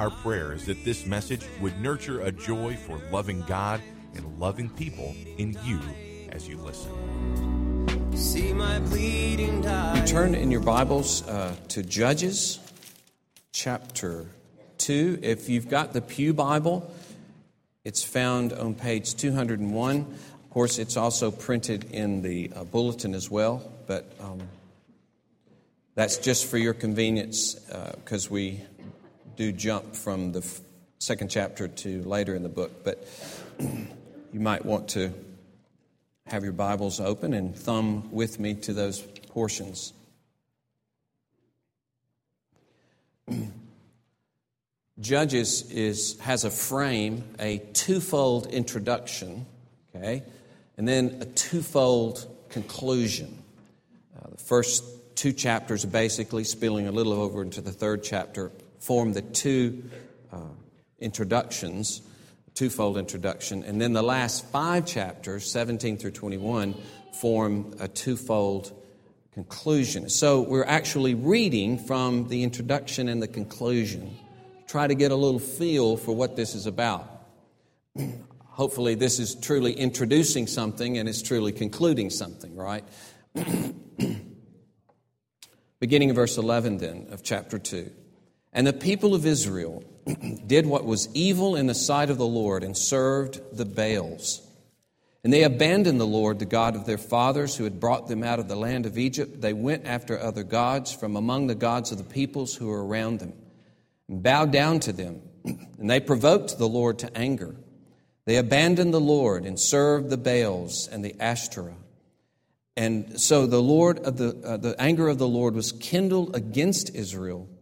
Our prayer is that this message would nurture a joy for loving God and loving people in you as you listen. See my bleeding die. Turn in your Bibles uh, to Judges chapter 2. If you've got the Pew Bible, it's found on page 201. Of course, it's also printed in the uh, bulletin as well, but um, that's just for your convenience because uh, we do jump from the second chapter to later in the book. But you might want to have your Bibles open and thumb with me to those portions. Judges is, has a frame, a twofold introduction, okay, and then a twofold conclusion. Uh, the first two chapters, basically spilling a little over into the third chapter, form the two uh, introductions, twofold introduction, and then the last five chapters, 17 through 21, form a twofold conclusion. So we're actually reading from the introduction and the conclusion try to get a little feel for what this is about. Hopefully, this is truly introducing something and it's truly concluding something, right? Beginning in verse 11, then, of chapter 2. And the people of Israel did what was evil in the sight of the Lord and served the Baals. And they abandoned the Lord, the God of their fathers, who had brought them out of the land of Egypt. They went after other gods from among the gods of the peoples who were around them and bowed down to them, and they provoked the Lord to anger. They abandoned the Lord and served the Baals and the Ashtoreth. And so the Lord of the, uh, the anger of the Lord was kindled against Israel,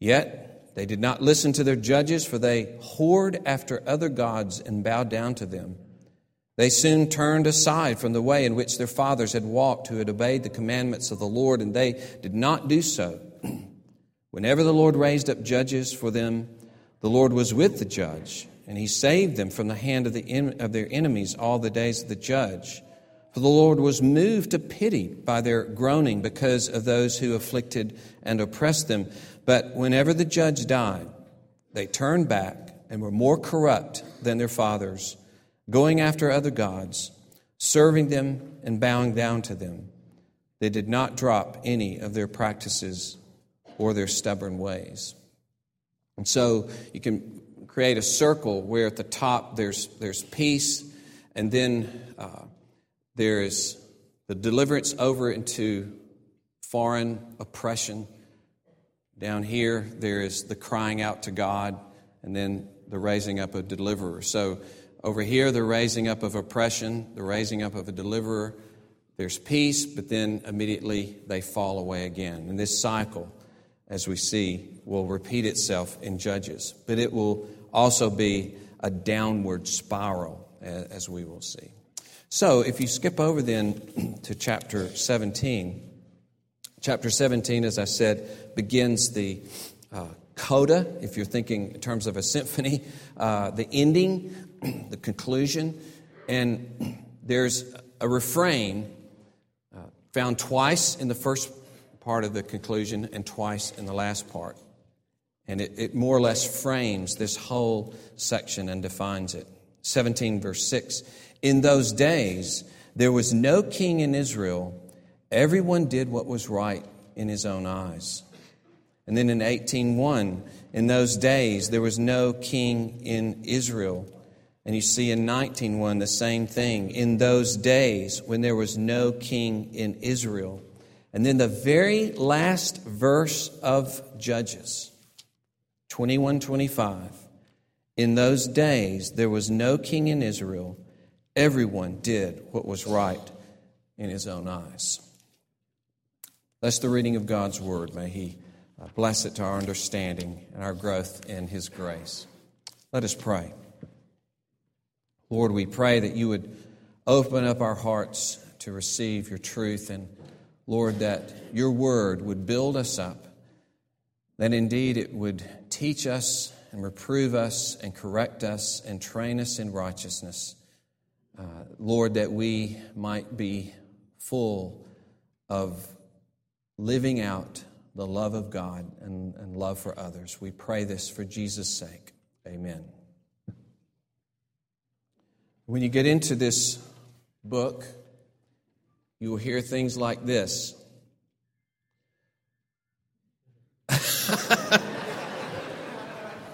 Yet they did not listen to their judges, for they whored after other gods and bowed down to them. They soon turned aside from the way in which their fathers had walked, who had obeyed the commandments of the Lord, and they did not do so. Whenever the Lord raised up judges for them, the Lord was with the judge, and he saved them from the hand of, the, of their enemies all the days of the judge. For the Lord was moved to pity by their groaning because of those who afflicted and oppressed them. But whenever the judge died, they turned back and were more corrupt than their fathers, going after other gods, serving them and bowing down to them. They did not drop any of their practices or their stubborn ways. And so you can create a circle where at the top there's, there's peace, and then uh, there's the deliverance over into foreign oppression. Down here, there is the crying out to God, and then the raising up of deliverer. So over here, the raising up of oppression, the raising up of a deliverer. There's peace, but then immediately they fall away again. And this cycle as we see, will repeat itself in Judges, but it will also be a downward spiral, as we will see. So, if you skip over then to chapter 17, chapter 17, as I said, begins the uh, coda, if you're thinking in terms of a symphony, uh, the ending, the conclusion, and there's a refrain uh, found twice in the first part of the conclusion and twice in the last part. And it, it more or less frames this whole section and defines it. 17, verse 6. In those days, there was no king in Israel. Everyone did what was right in his own eyes. And then in 18:1, in those days there was no king in Israel. And you see in 19:1 the same thing. In those days when there was no king in Israel. And then the very last verse of Judges 21:25. In those days there was no king in Israel. Everyone did what was right in his own eyes. That's the reading of God's word. May he uh, bless it to our understanding and our growth in His grace. Let us pray. Lord, we pray that you would open up our hearts to receive your truth, and Lord, that your word would build us up, that indeed it would teach us and reprove us and correct us and train us in righteousness. Uh, Lord, that we might be full of living out the love of God and, and love for others. We pray this for Jesus' sake. Amen. When you get into this book, you will hear things like this.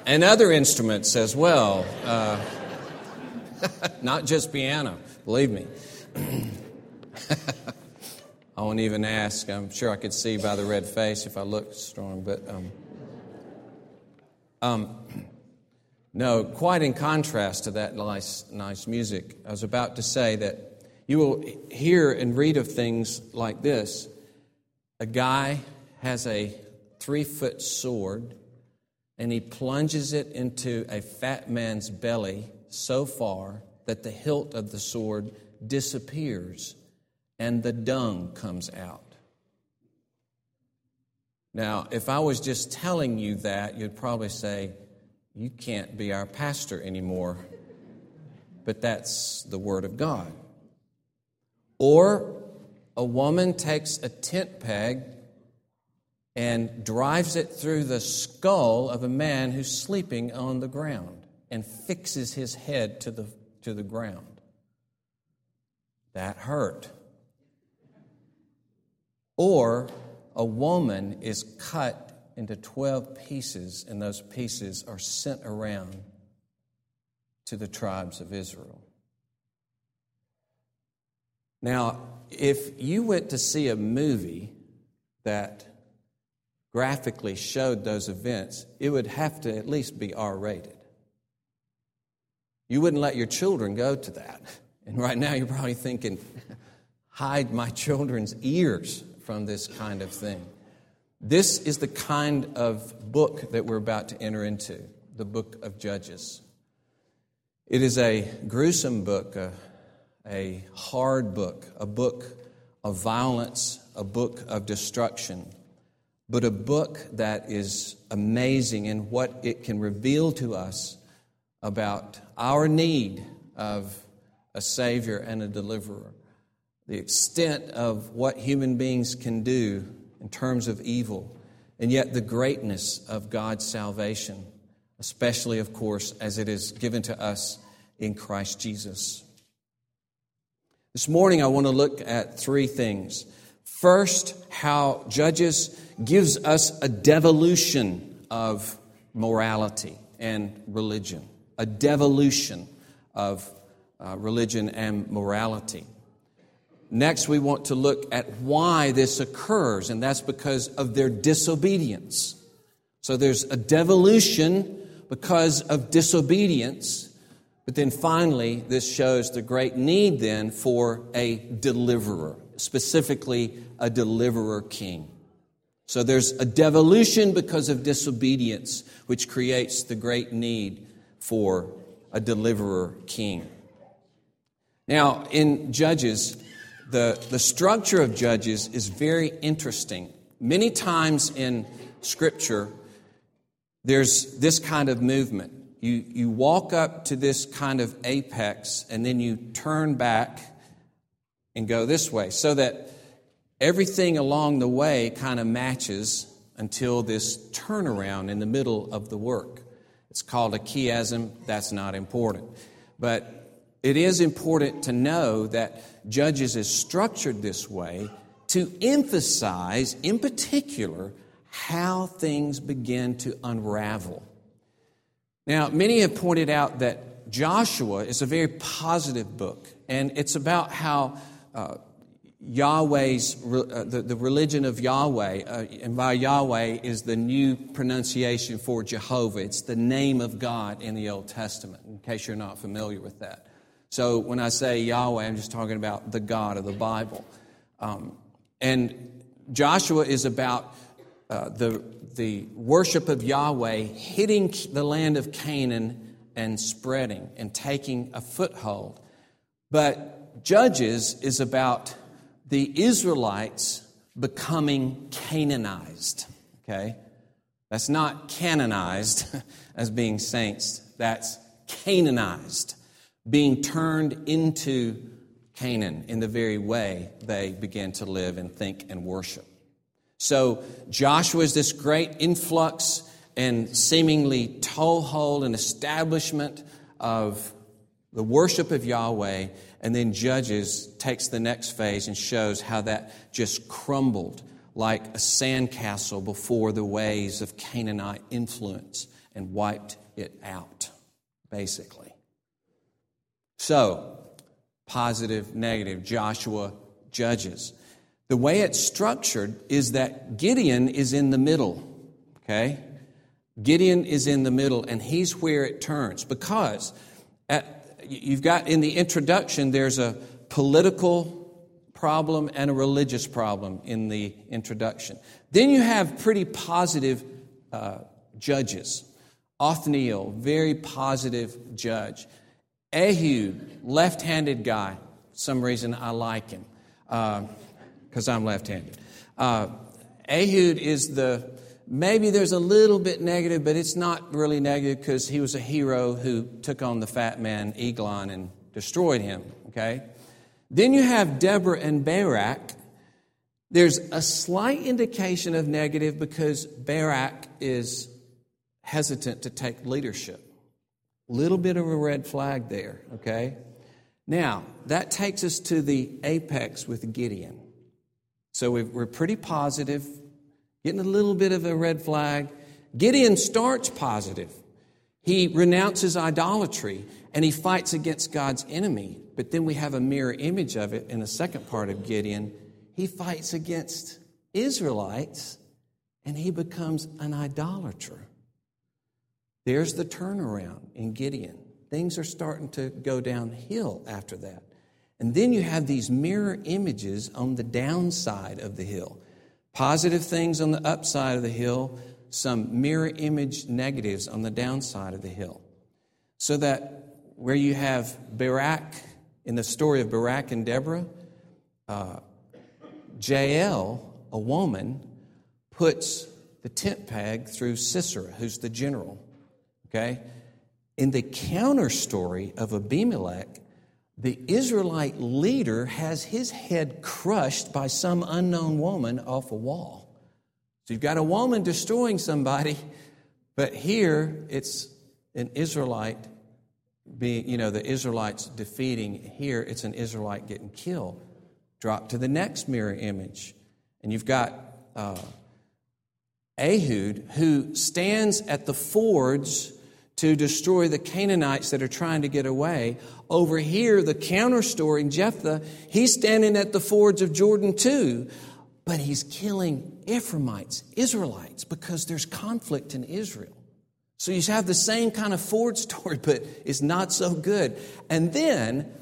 and other instruments as well. Uh, not just piano, believe me. I won't even ask. I'm sure I could see by the red face if I looked strong, but um, um, no, quite in contrast to that nice, nice music, I was about to say that you will hear and read of things like this. A guy has a three foot sword and he plunges it into a fat man's belly so far that the hilt of the sword disappears and the dung comes out. Now, if I was just telling you that, you'd probably say, You can't be our pastor anymore. But that's the Word of God. Or a woman takes a tent peg and drives it through the skull of a man who's sleeping on the ground and fixes his head to the, to the ground. That hurt. Or a woman is cut into 12 pieces, and those pieces are sent around to the tribes of Israel. Now, if you went to see a movie that graphically showed those events, it would have to at least be R rated. You wouldn't let your children go to that. And right now, you're probably thinking, hide my children's ears from this kind of thing. This is the kind of book that we're about to enter into the book of Judges. It is a gruesome book, a, a hard book, a book of violence, a book of destruction, but a book that is amazing in what it can reveal to us about our need of a Savior and a deliverer the extent of what human beings can do in terms of evil, and yet the greatness of God's salvation, especially, of course, as it is given to us in Christ Jesus. This morning, I want to look at three things. First, how Judges gives us a devolution of morality and religion, a devolution of uh, religion and morality. Next, we want to look at why this occurs, and that's because of their disobedience. So there's a devolution because of disobedience. But then finally, this shows the great need then for a deliverer, specifically a deliverer king. So there's a devolution because of disobedience, which creates the great need for a deliverer king. Now, in Judges, the, the structure of Judges is very interesting. Many times in Scripture, there's this kind of movement. You, you walk up to this kind of apex, and then you turn back and go this way, so that everything along the way kind of matches until this turnaround in the middle of the work. It's called a chiasm. That's not important. But it is important to know that Judges is structured this way to emphasize, in particular, how things begin to unravel. Now, many have pointed out that Joshua is a very positive book, and it's about how uh, Yahweh's, uh, the, the religion of Yahweh, uh, and by Yahweh is the new pronunciation for Jehovah. It's the name of God in the Old Testament, in case you're not familiar with that. So when I say Yahweh, I'm just talking about the God of the Bible. Um, and Joshua is about uh, the, the worship of Yahweh hitting the land of Canaan and spreading and taking a foothold. But Judges is about the Israelites becoming Canaanized. Okay? That's not canonized as being saints, that's Canaanized, being turned into Canaan in the very way they began to live and think and worship. So Joshua is this great influx and seemingly toehold and establishment of the worship of Yahweh, and then Judges takes the next phase and shows how that just crumbled like a sandcastle before the waves of Canaanite influence and wiped it out, basically. So, positive, negative, Joshua, Judges. The way it's structured is that Gideon is in the middle, okay? Gideon is in the middle, and he's where it turns because at, you've got in the introduction, there's a political problem and a religious problem in the introduction. Then you have pretty positive uh, judges. Othniel, very positive judge. Ehud, left handed guy. some reason I like him. Uh, because I'm left handed. Uh, Ehud is the, maybe there's a little bit negative, but it's not really negative because he was a hero who took on the fat man Eglon and destroyed him, okay? Then you have Deborah and Barak. There's a slight indication of negative because Barak is hesitant to take leadership. Little bit of a red flag there, okay? Now, that takes us to the apex with Gideon. So we're pretty positive, getting a little bit of a red flag. Gideon starts positive. He renounces idolatry and he fights against God's enemy. But then we have a mirror image of it in the second part of Gideon. He fights against Israelites and he becomes an idolater. There's the turnaround in Gideon. Things are starting to go downhill after that. And then you have these mirror images on the downside of the hill. Positive things on the upside of the hill, some mirror image negatives on the downside of the hill. So that where you have Barak, in the story of Barak and Deborah, uh, Jael, a woman, puts the tent peg through Sisera, who's the general. Okay? In the counter story of Abimelech, the Israelite leader has his head crushed by some unknown woman off a wall. So you've got a woman destroying somebody, but here it's an Israelite being, you know, the Israelites defeating. Here it's an Israelite getting killed. Drop to the next mirror image, and you've got uh, Ehud who stands at the fords to destroy the Canaanites that are trying to get away. Over here, the counter story Jephthah, he's standing at the fords of Jordan too, but he's killing Ephraimites, Israelites, because there's conflict in Israel. So you have the same kind of ford story, but it's not so good. And then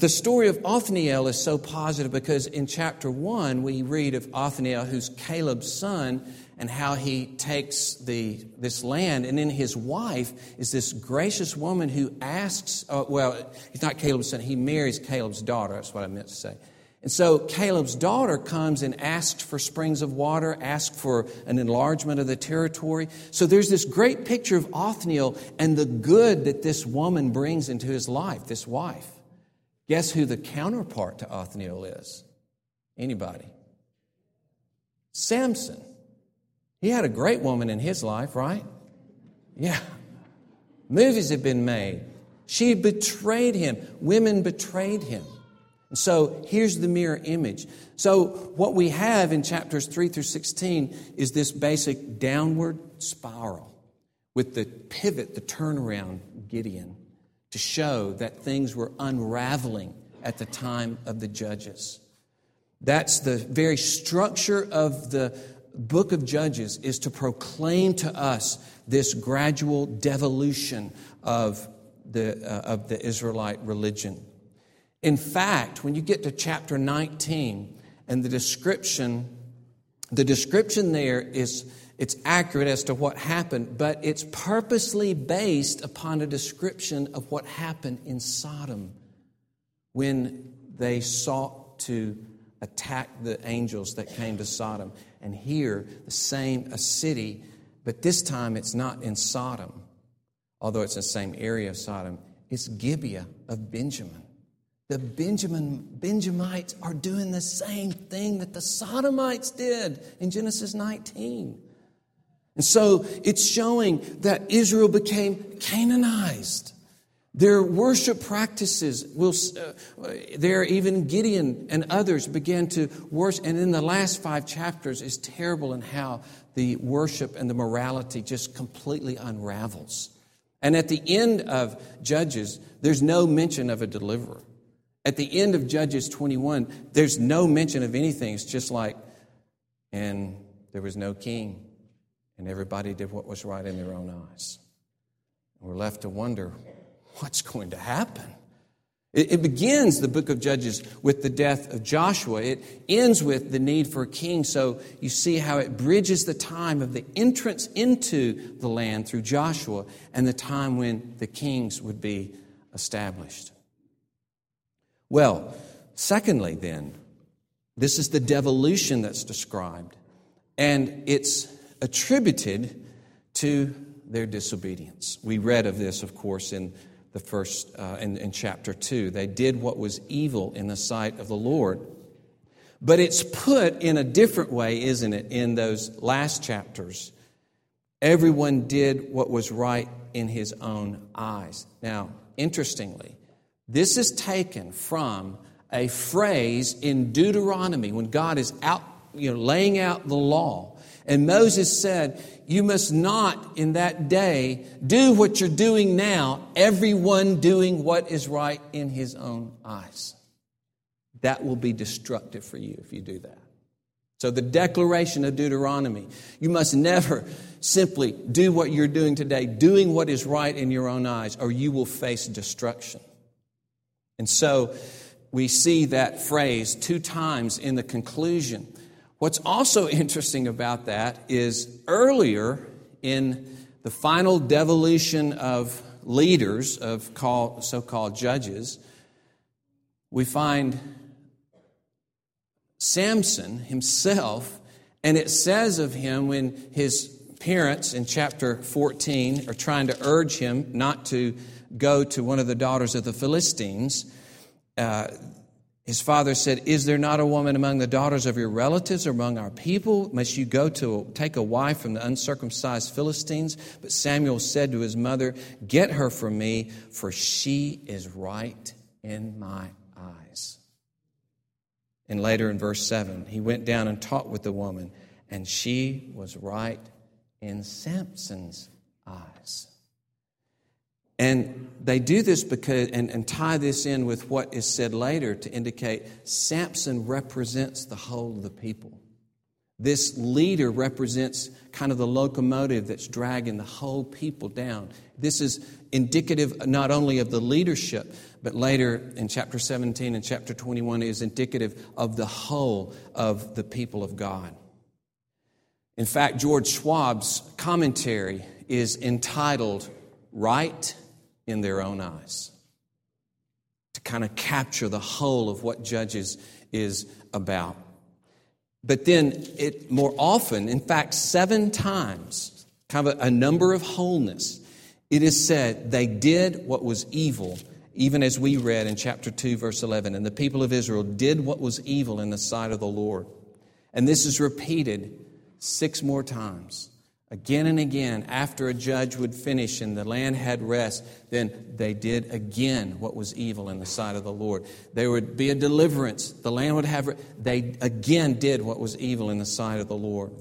the story of Othniel is so positive because in chapter 1 we read of Othniel, who's Caleb's son, and how he takes the, this land. And then his wife is this gracious woman who asks, uh, well, he's not Caleb's son, he marries Caleb's daughter. That's what I meant to say. And so Caleb's daughter comes and asks for springs of water, asks for an enlargement of the territory. So there's this great picture of Othniel and the good that this woman brings into his life, this wife. Guess who the counterpart to Othniel is? Anybody? Samson. He had a great woman in his life, right? Yeah. Movies have been made. She betrayed him. Women betrayed him. And so here's the mirror image. So, what we have in chapters 3 through 16 is this basic downward spiral with the pivot, the turnaround, Gideon, to show that things were unraveling at the time of the judges. That's the very structure of the book of Judges is to proclaim to us this gradual devolution of the, uh, of the Israelite religion. In fact, when you get to chapter 19 and the description, the description there is it's accurate as to what happened, but it's purposely based upon a description of what happened in Sodom when they sought to attack the angels that came to Sodom. And here, the same, a city, but this time it's not in Sodom, although it's in the same area of Sodom. It's Gibeah of Benjamin. The Benjamin, Benjamites are doing the same thing that the Sodomites did in Genesis 19. And so it's showing that Israel became Canaanized. Their worship practices will, uh, there even Gideon and others began to worship. And in the last five chapters is terrible in how the worship and the morality just completely unravels. And at the end of Judges, there's no mention of a deliverer. At the end of Judges 21, there's no mention of anything. It's just like, and there was no king, and everybody did what was right in their own eyes. We're left to wonder what's going to happen. It, it begins the book of Judges with the death of Joshua. It ends with the need for a king. So you see how it bridges the time of the entrance into the land through Joshua and the time when the kings would be established. Well, secondly, then, this is the devolution that's described, and it's attributed to their disobedience. We read of this, of course, in the first uh, in, in chapter 2 they did what was evil in the sight of the lord. But it's put in a different way isn't it in those last chapters? Everyone did what was right in his own eyes. Now interestingly this is taken from a phrase in deuteronomy when god is out you know laying out the law and Moses said, You must not in that day do what you're doing now, everyone doing what is right in his own eyes. That will be destructive for you if you do that. So, the declaration of Deuteronomy you must never simply do what you're doing today, doing what is right in your own eyes, or you will face destruction. And so, we see that phrase two times in the conclusion What's also interesting about that is earlier in the final devolution of leaders, of so called judges, we find Samson himself, and it says of him when his parents in chapter 14 are trying to urge him not to go to one of the daughters of the Philistines. Uh, his father said, Is there not a woman among the daughters of your relatives or among our people? Must you go to take a wife from the uncircumcised Philistines? But Samuel said to his mother, Get her from me, for she is right in my eyes. And later in verse 7, he went down and talked with the woman, and she was right in Samson's eyes. And they do this because, and, and tie this in with what is said later to indicate Samson represents the whole of the people. This leader represents kind of the locomotive that's dragging the whole people down. This is indicative not only of the leadership, but later in chapter 17 and chapter 21 is indicative of the whole of the people of God. In fact, George Schwab's commentary is entitled Right in their own eyes. To kind of capture the whole of what Judges is about. But then it more often, in fact, seven times, kind of a, a number of wholeness, it is said they did what was evil, even as we read in chapter 2, verse 11. And the people of Israel did what was evil in the sight of the Lord. And this is repeated six more times Again and again, after a judge would finish and the land had rest, then they did again what was evil in the sight of the Lord. There would be a deliverance. The land would have, they again did what was evil in the sight of the Lord.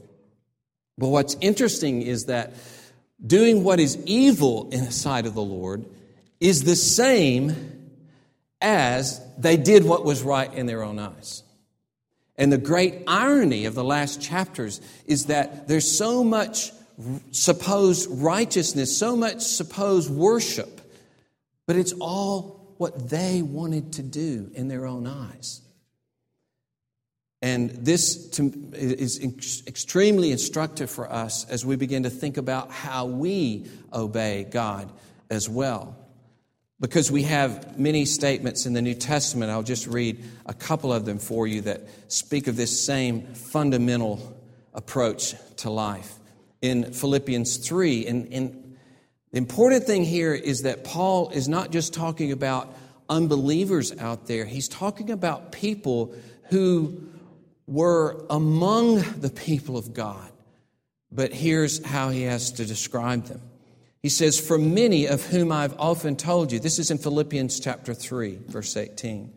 But what's interesting is that doing what is evil in the sight of the Lord is the same as they did what was right in their own eyes. And the great irony of the last chapters is that there's so much supposed righteousness, so much supposed worship, but it's all what they wanted to do in their own eyes. And this is extremely instructive for us as we begin to think about how we obey God as well. Because we have many statements in the New Testament, I'll just read a couple of them for you that speak of this same fundamental approach to life. In Philippians 3, and, and the important thing here is that Paul is not just talking about unbelievers out there, he's talking about people who were among the people of God. But here's how he has to describe them. He says, For many of whom I've often told you, this is in Philippians chapter 3, verse 18.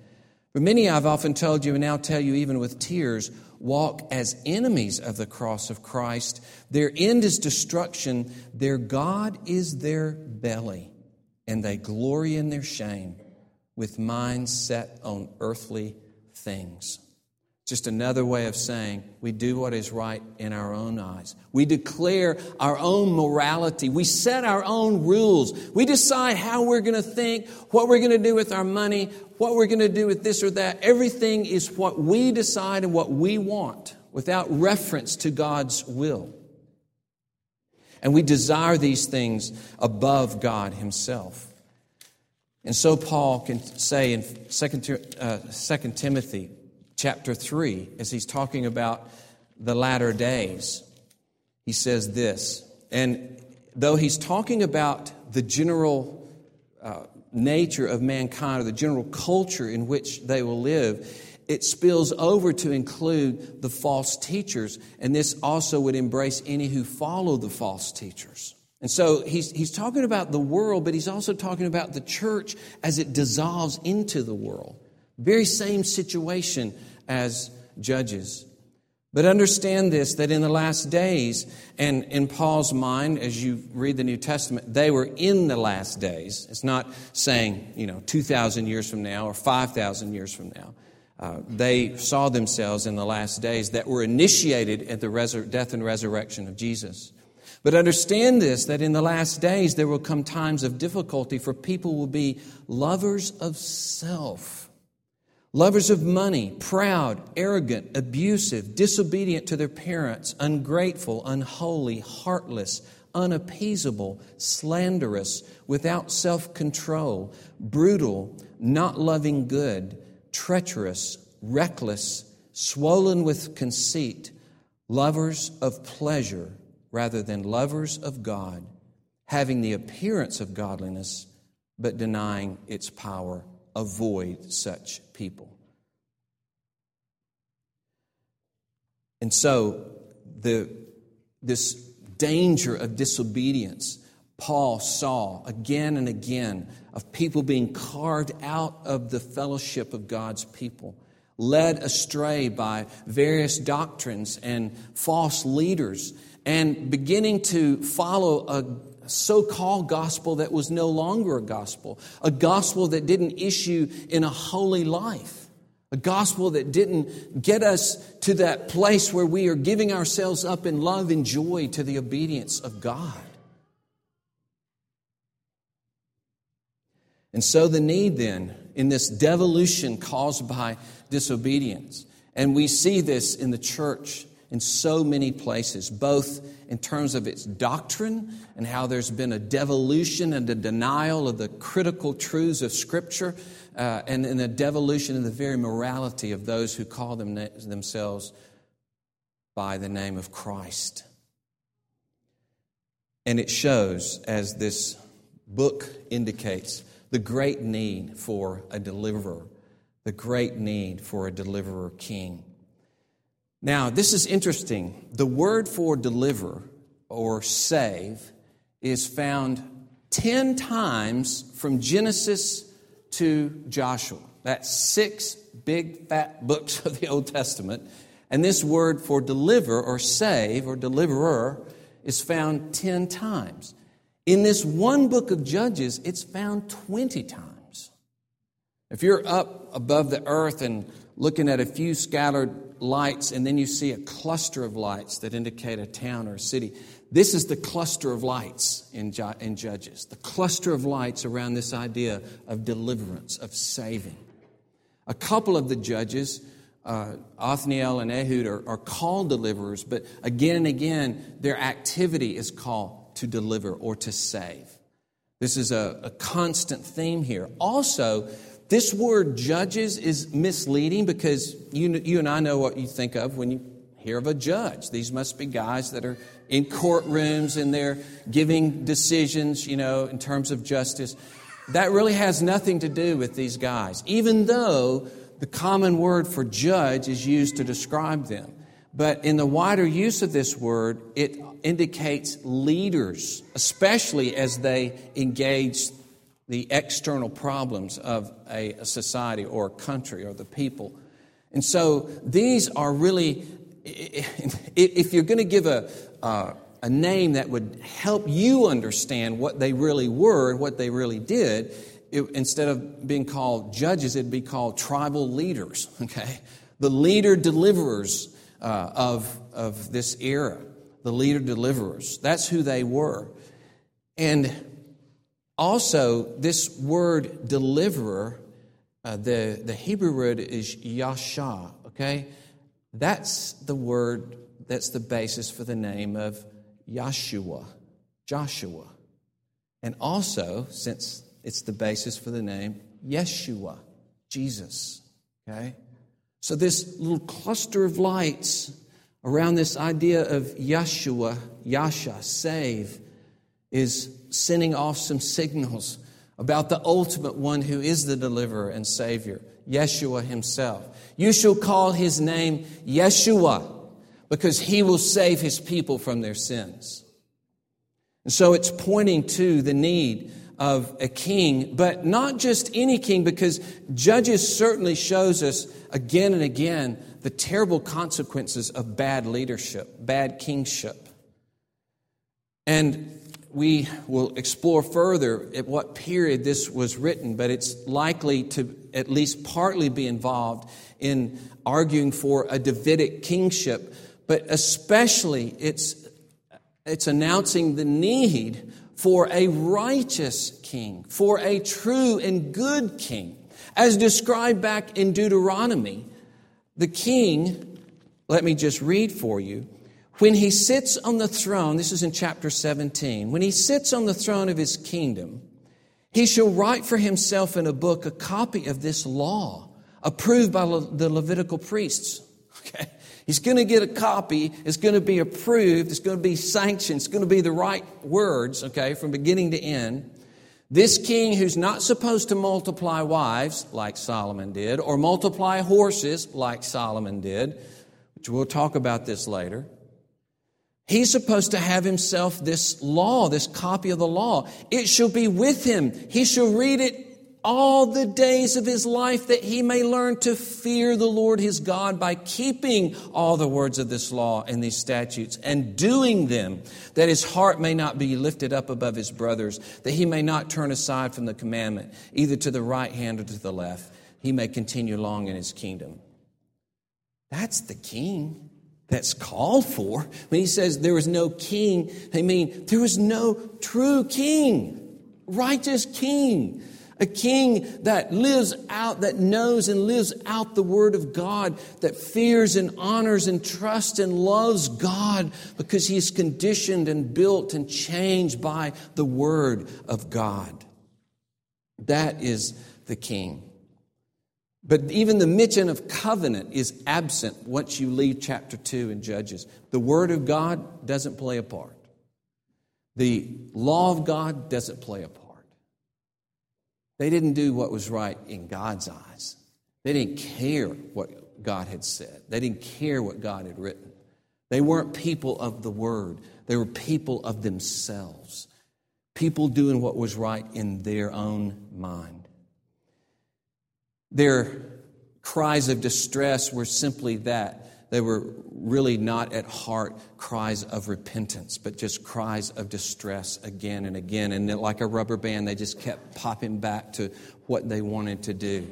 For many I've often told you, and now tell you even with tears, walk as enemies of the cross of Christ. Their end is destruction, their God is their belly, and they glory in their shame with minds set on earthly things. Just another way of saying we do what is right in our own eyes. We declare our own morality. We set our own rules. We decide how we're going to think, what we're going to do with our money, what we're going to do with this or that. Everything is what we decide and what we want without reference to God's will. And we desire these things above God Himself. And so Paul can say in 2, uh, 2 Timothy chapter 3, as he's talking about the latter days, he says this. And though he's talking about the general uh, nature of mankind or the general culture in which they will live, it spills over to include the false teachers, and this also would embrace any who follow the false teachers. And so he's, he's talking about the world, but he's also talking about the church as it dissolves into the world. Very same situation as judges. But understand this that in the last days, and in Paul's mind, as you read the New Testament, they were in the last days. It's not saying, you know, 2,000 years from now or 5,000 years from now. Uh, they saw themselves in the last days that were initiated at the resur- death and resurrection of Jesus. But understand this that in the last days there will come times of difficulty, for people will be lovers of self lovers of money, proud, arrogant, abusive, disobedient to their parents, ungrateful, unholy, heartless, unappeasable, slanderous, without self control, brutal, not loving good, treacherous, reckless, swollen with conceit, lovers of pleasure rather than lovers of God, having the appearance of godliness but denying its power avoid such people. And so, the, this danger of disobedience, Paul saw again and again of people being carved out of the fellowship of God's people, led astray by various doctrines and false leaders, and beginning to follow a so called gospel that was no longer a gospel, a gospel that didn't issue in a holy life, a gospel that didn't get us to that place where we are giving ourselves up in love and joy to the obedience of God. And so, the need then in this devolution caused by disobedience, and we see this in the church in so many places, both in terms of its doctrine and how there's been a devolution and a denial of the critical truths of Scripture, uh, and, and a devolution in the very morality of those who call them, themselves by the name of Christ. And it shows, as this book indicates, the great need for a deliverer, the great need for a deliverer king. Now, this is interesting. The word for deliver or save is found 10 times from Genesis to Joshua. That's six big fat books of the Old Testament. And this word for deliver or save or deliverer is found 10 times. In this one book of Judges, it's found 20 times. If you're up above the earth and looking at a few scattered lights, and then you see a cluster of lights that indicate a town or a city, this is the cluster of lights in, in Judges, the cluster of lights around this idea of deliverance, of saving. A couple of the judges, uh, Othniel and Ehud, are, are called deliverers, but again and again, their activity is called to deliver or to save. This is a, a constant theme here. Also, this word judges is misleading because you, you and I know what you think of when you hear of a judge. These must be guys that are in courtrooms and they're giving decisions, you know, in terms of justice. That really has nothing to do with these guys, even though the common word for judge is used to describe them. But in the wider use of this word, it indicates leaders, especially as they engage the external problems of a, society or a country or the people. And so these are really, if you're going to give a, a name that would help you understand what they really were and what they really did, it, instead of being called judges, it'd be called tribal leaders, okay? The leader deliverers uh, of, of this era, the leader deliverers. That's who they were. And also, this word deliverer, uh, the, the Hebrew word is yasha, okay? That's the word that's the basis for the name of Yahshua, Joshua. And also, since it's the basis for the name Yeshua, Jesus. Okay? So, this little cluster of lights around this idea of Yeshua, Yasha, save, is sending off some signals about the ultimate one who is the deliverer and savior, Yeshua himself. You shall call his name Yeshua because he will save his people from their sins. And so it's pointing to the need of a king, but not just any king, because Judges certainly shows us again and again the terrible consequences of bad leadership, bad kingship. And we will explore further at what period this was written, but it's likely to at least partly be involved in arguing for a Davidic kingship but especially it's, it's announcing the need for a righteous king, for a true and good king. As described back in Deuteronomy, the king, let me just read for you, when he sits on the throne, this is in chapter 17, when he sits on the throne of his kingdom, he shall write for himself in a book a copy of this law approved by the Levitical priests. Okay? He's going to get a copy. It's going to be approved. It's going to be sanctioned. It's going to be the right words, okay, from beginning to end. This king who's not supposed to multiply wives like Solomon did, or multiply horses like Solomon did, which we'll talk about this later. He's supposed to have himself this law, this copy of the law. It shall be with him. He shall read it all the days of his life that he may learn to fear the Lord his God by keeping all the words of this law and these statutes and doing them, that his heart may not be lifted up above his brothers, that he may not turn aside from the commandment, either to the right hand or to the left. He may continue long in his kingdom. That's the king that's called for. When he says there was no king, I mean, there was no true king, righteous king a king that lives out, that knows and lives out the word of God, that fears and honors and trusts and loves God because he's conditioned and built and changed by the word of God. That is the king. But even the mention of covenant is absent once you leave chapter 2 in Judges. The Word of God doesn't play a part, the law of God doesn't play a part. They didn't do what was right in God's eyes. They didn't care what God had said, they didn't care what God had written. They weren't people of the Word, They were people of themselves, people doing what was right in their own mind. Their cries of distress were simply that. They were really not at heart cries of repentance, but just cries of distress again and again. And like a rubber band, they just kept popping back to what they wanted to do.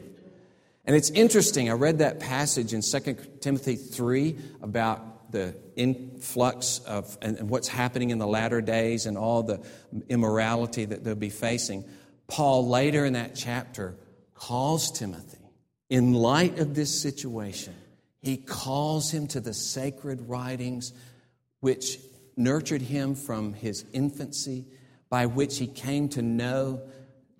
And it's interesting, I read that passage in 2 Timothy 3 about the influx of and, and what's happening in the latter days and all the immorality that they'll be facing. Paul, later in that chapter, calls Timothy, in light of this situation, he calls him to the sacred writings which nurtured him from his infancy, by which he came to know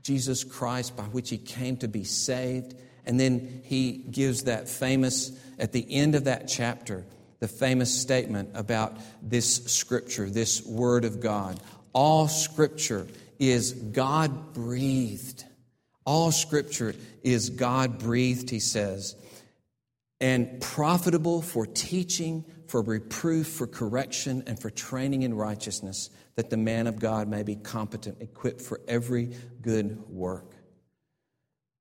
Jesus Christ, by which he came to be saved. And then he gives that famous, at the end of that chapter, the famous statement about this scripture, this word of God. All scripture is God breathed. All scripture is God breathed, he says, and profitable for teaching, for reproof, for correction, and for training in righteousness, that the man of God may be competent, equipped for every good work.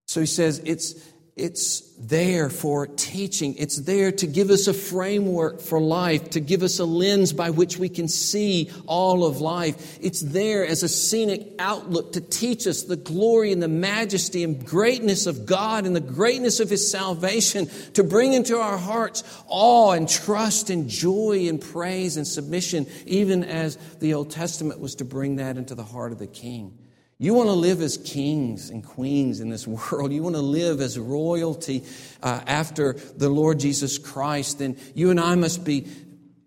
So he says it's it's there for teaching. It's there to give us a framework for life, to give us a lens by which we can see all of life. It's there as a scenic outlook to teach us the glory and the majesty and greatness of God and the greatness of His salvation, to bring into our hearts awe and trust and joy and praise and submission, even as the Old Testament was to bring that into the heart of the king. You want to live as kings and queens in this world. You want to live as royalty uh, after the Lord Jesus Christ. Then you and I must be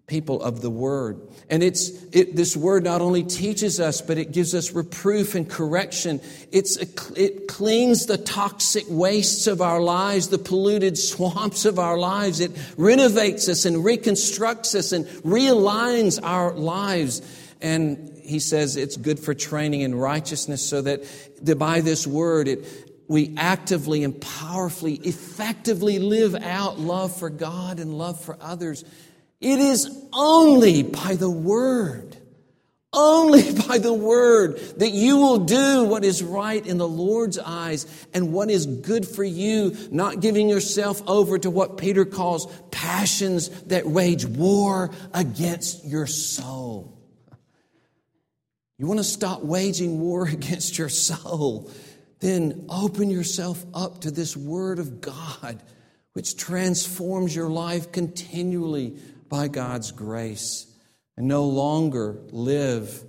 people of the Word. And it's it, this Word not only teaches us, but it gives us reproof and correction. It's a, it cleans the toxic wastes of our lives, the polluted swamps of our lives. It renovates us and reconstructs us and realigns our lives. And he says it's good for training in righteousness so that by this word it, we actively and powerfully, effectively live out love for God and love for others. It is only by the word, only by the word that you will do what is right in the Lord's eyes and what is good for you, not giving yourself over to what Peter calls passions that wage war against your soul. You want to stop waging war against your soul? Then open yourself up to this Word of God, which transforms your life continually by God's grace, and no longer live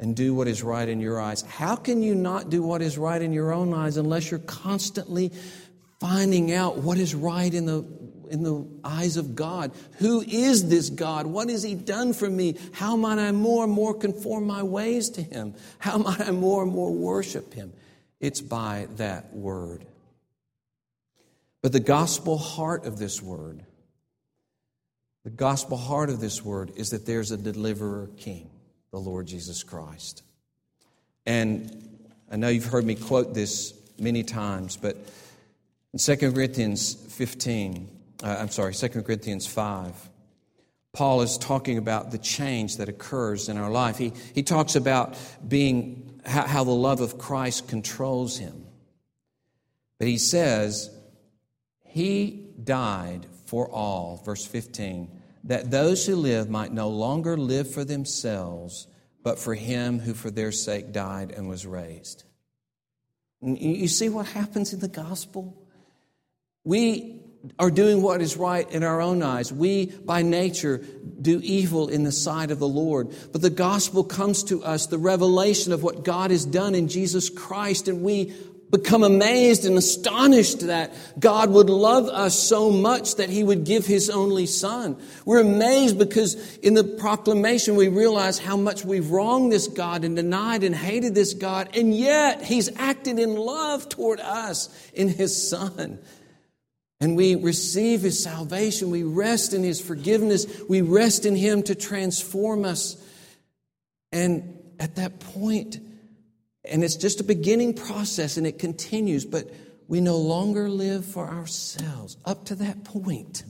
and do what is right in your eyes. How can you not do what is right in your own eyes unless you're constantly finding out what is right in the in the eyes of God. Who is this God? What has He done for me? How might I more and more conform my ways to Him? How might I more and more worship Him? It's by that word. But the gospel heart of this word, the gospel heart of this word is that there's a deliverer king, the Lord Jesus Christ. And I know you've heard me quote this many times, but in 2 Corinthians 15, uh, I'm sorry, 2 Corinthians 5, Paul is talking about the change that occurs in our life. He, he talks about being how, how the love of Christ controls him. But he says, He died for all, verse 15, that those who live might no longer live for themselves, but for him who for their sake died and was raised. You see what happens in the gospel? We are doing what is right in our own eyes. We, by nature, do evil in the sight of the Lord. But the gospel comes to us, the revelation of what God has done in Jesus Christ, and we become amazed and astonished that God would love us so much that He would give His only Son. We're amazed because in the proclamation we realize how much we've wronged this God and denied and hated this God, and yet He's acted in love toward us in His Son and we receive His salvation. We rest in His forgiveness. We rest in Him to transform us. And at that point, and it's just a beginning process and it continues, but we no longer live for ourselves. Up to that point,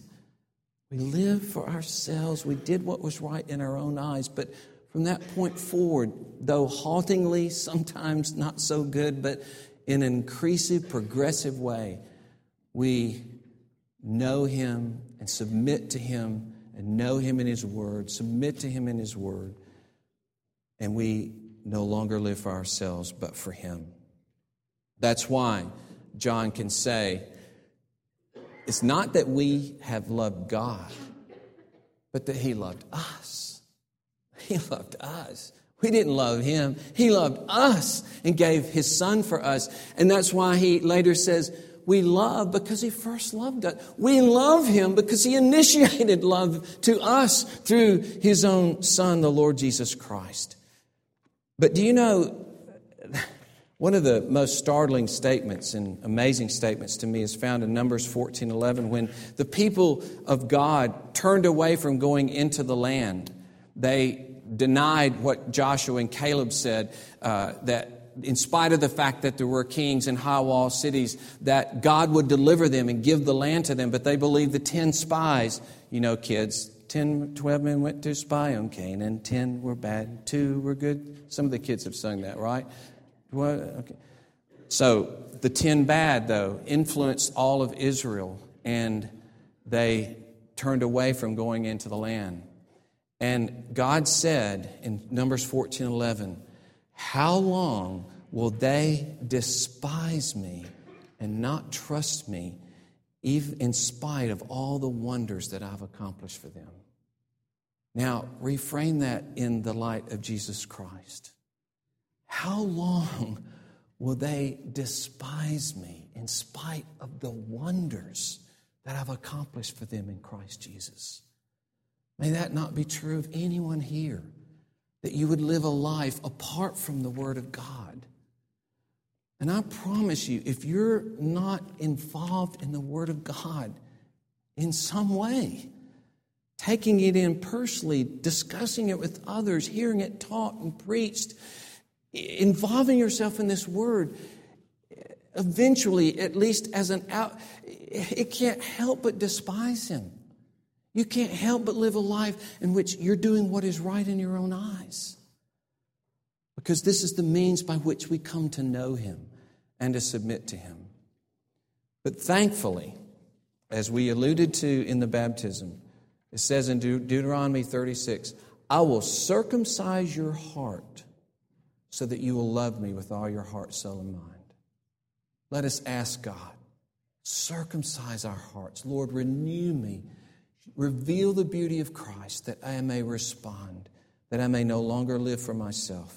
We lived for ourselves. We did what was right in our own eyes. But from that point forward, though haltingly, sometimes not so good, but in an increasing, progressive way, we know Him and submit to Him and know Him in His Word, submit to Him in His Word, and we no longer live for ourselves, but for Him. That's why John can say, it's not that we have loved God, but that He loved us. He loved us. We didn't love Him, He loved us and gave His Son for us. And that's why He later says, we love because he first loved us. We love him because he initiated love to us through his own son, the Lord Jesus Christ. But do you know, one of the most startling statements and amazing statements to me is found in Numbers 14 11 when the people of God turned away from going into the land. They denied what Joshua and Caleb said uh, that in spite of the fact that there were kings and high wall cities, that God would deliver them and give the land to them. But they believed the 10 spies, you know, kids, 10, 12 men went to spy on Canaan, 10 were bad, 2 were good. Some of the kids have sung that, right? Okay. So the ten bad, though, influenced all of Israel, and they turned away from going into the land. And God said in Numbers 14 11, How long will they despise me and not trust me, even in spite of all the wonders that I've accomplished for them? Now, reframe that in the light of Jesus Christ. How long will they despise me in spite of the wonders that I've accomplished for them in Christ Jesus? May that not be true of anyone here, that you would live a life apart from the Word of God. And I promise you, if you're not involved in the Word of God in some way, taking it in personally, discussing it with others, hearing it taught and preached, involving yourself in this word, eventually, at least as an out, it can't help but despise him. You can't help but live a life in which you're doing what is right in your own eyes. Because this is the means by which we come to know him and to submit to him. But thankfully, as we alluded to in the baptism, it says in Deuteronomy 36, I will circumcise your heart so that you will love me with all your heart, soul, and mind. Let us ask God, circumcise our hearts. Lord, renew me. Reveal the beauty of Christ that I may respond, that I may no longer live for myself,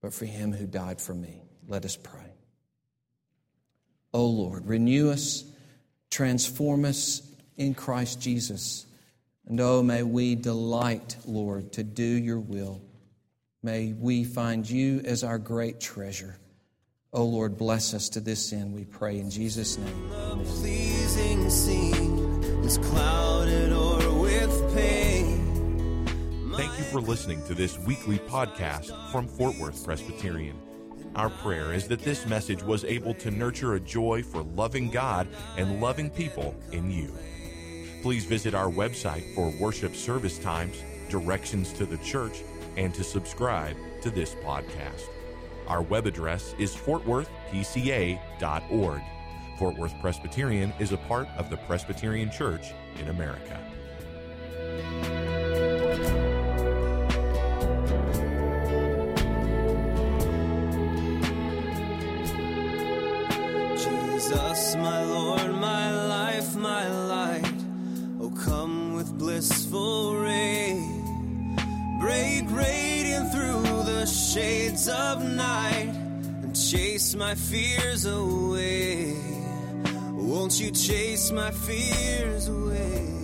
but for him who died for me. Let us pray. O oh Lord, renew us, transform us in Christ Jesus. And oh, may we delight, Lord, to do your will. May we find you as our great treasure. Oh Lord, bless us to this end, we pray in Jesus' name. pleasing scene was clouded or with pain. Thank you for listening to this weekly podcast from Fort Worth Presbyterian. Our prayer is that this message was able to nurture a joy for loving God and loving people in you. Please visit our website for worship service times, directions to the church, and to subscribe to this podcast. Our web address is fortworthpca.org. Fort Worth Presbyterian is a part of the Presbyterian Church in America. Jesus, my Lord, my life, my light. Oh, come with blissful rain. Break radiant through the shades of night chase my fears away. Won't you chase my fears away?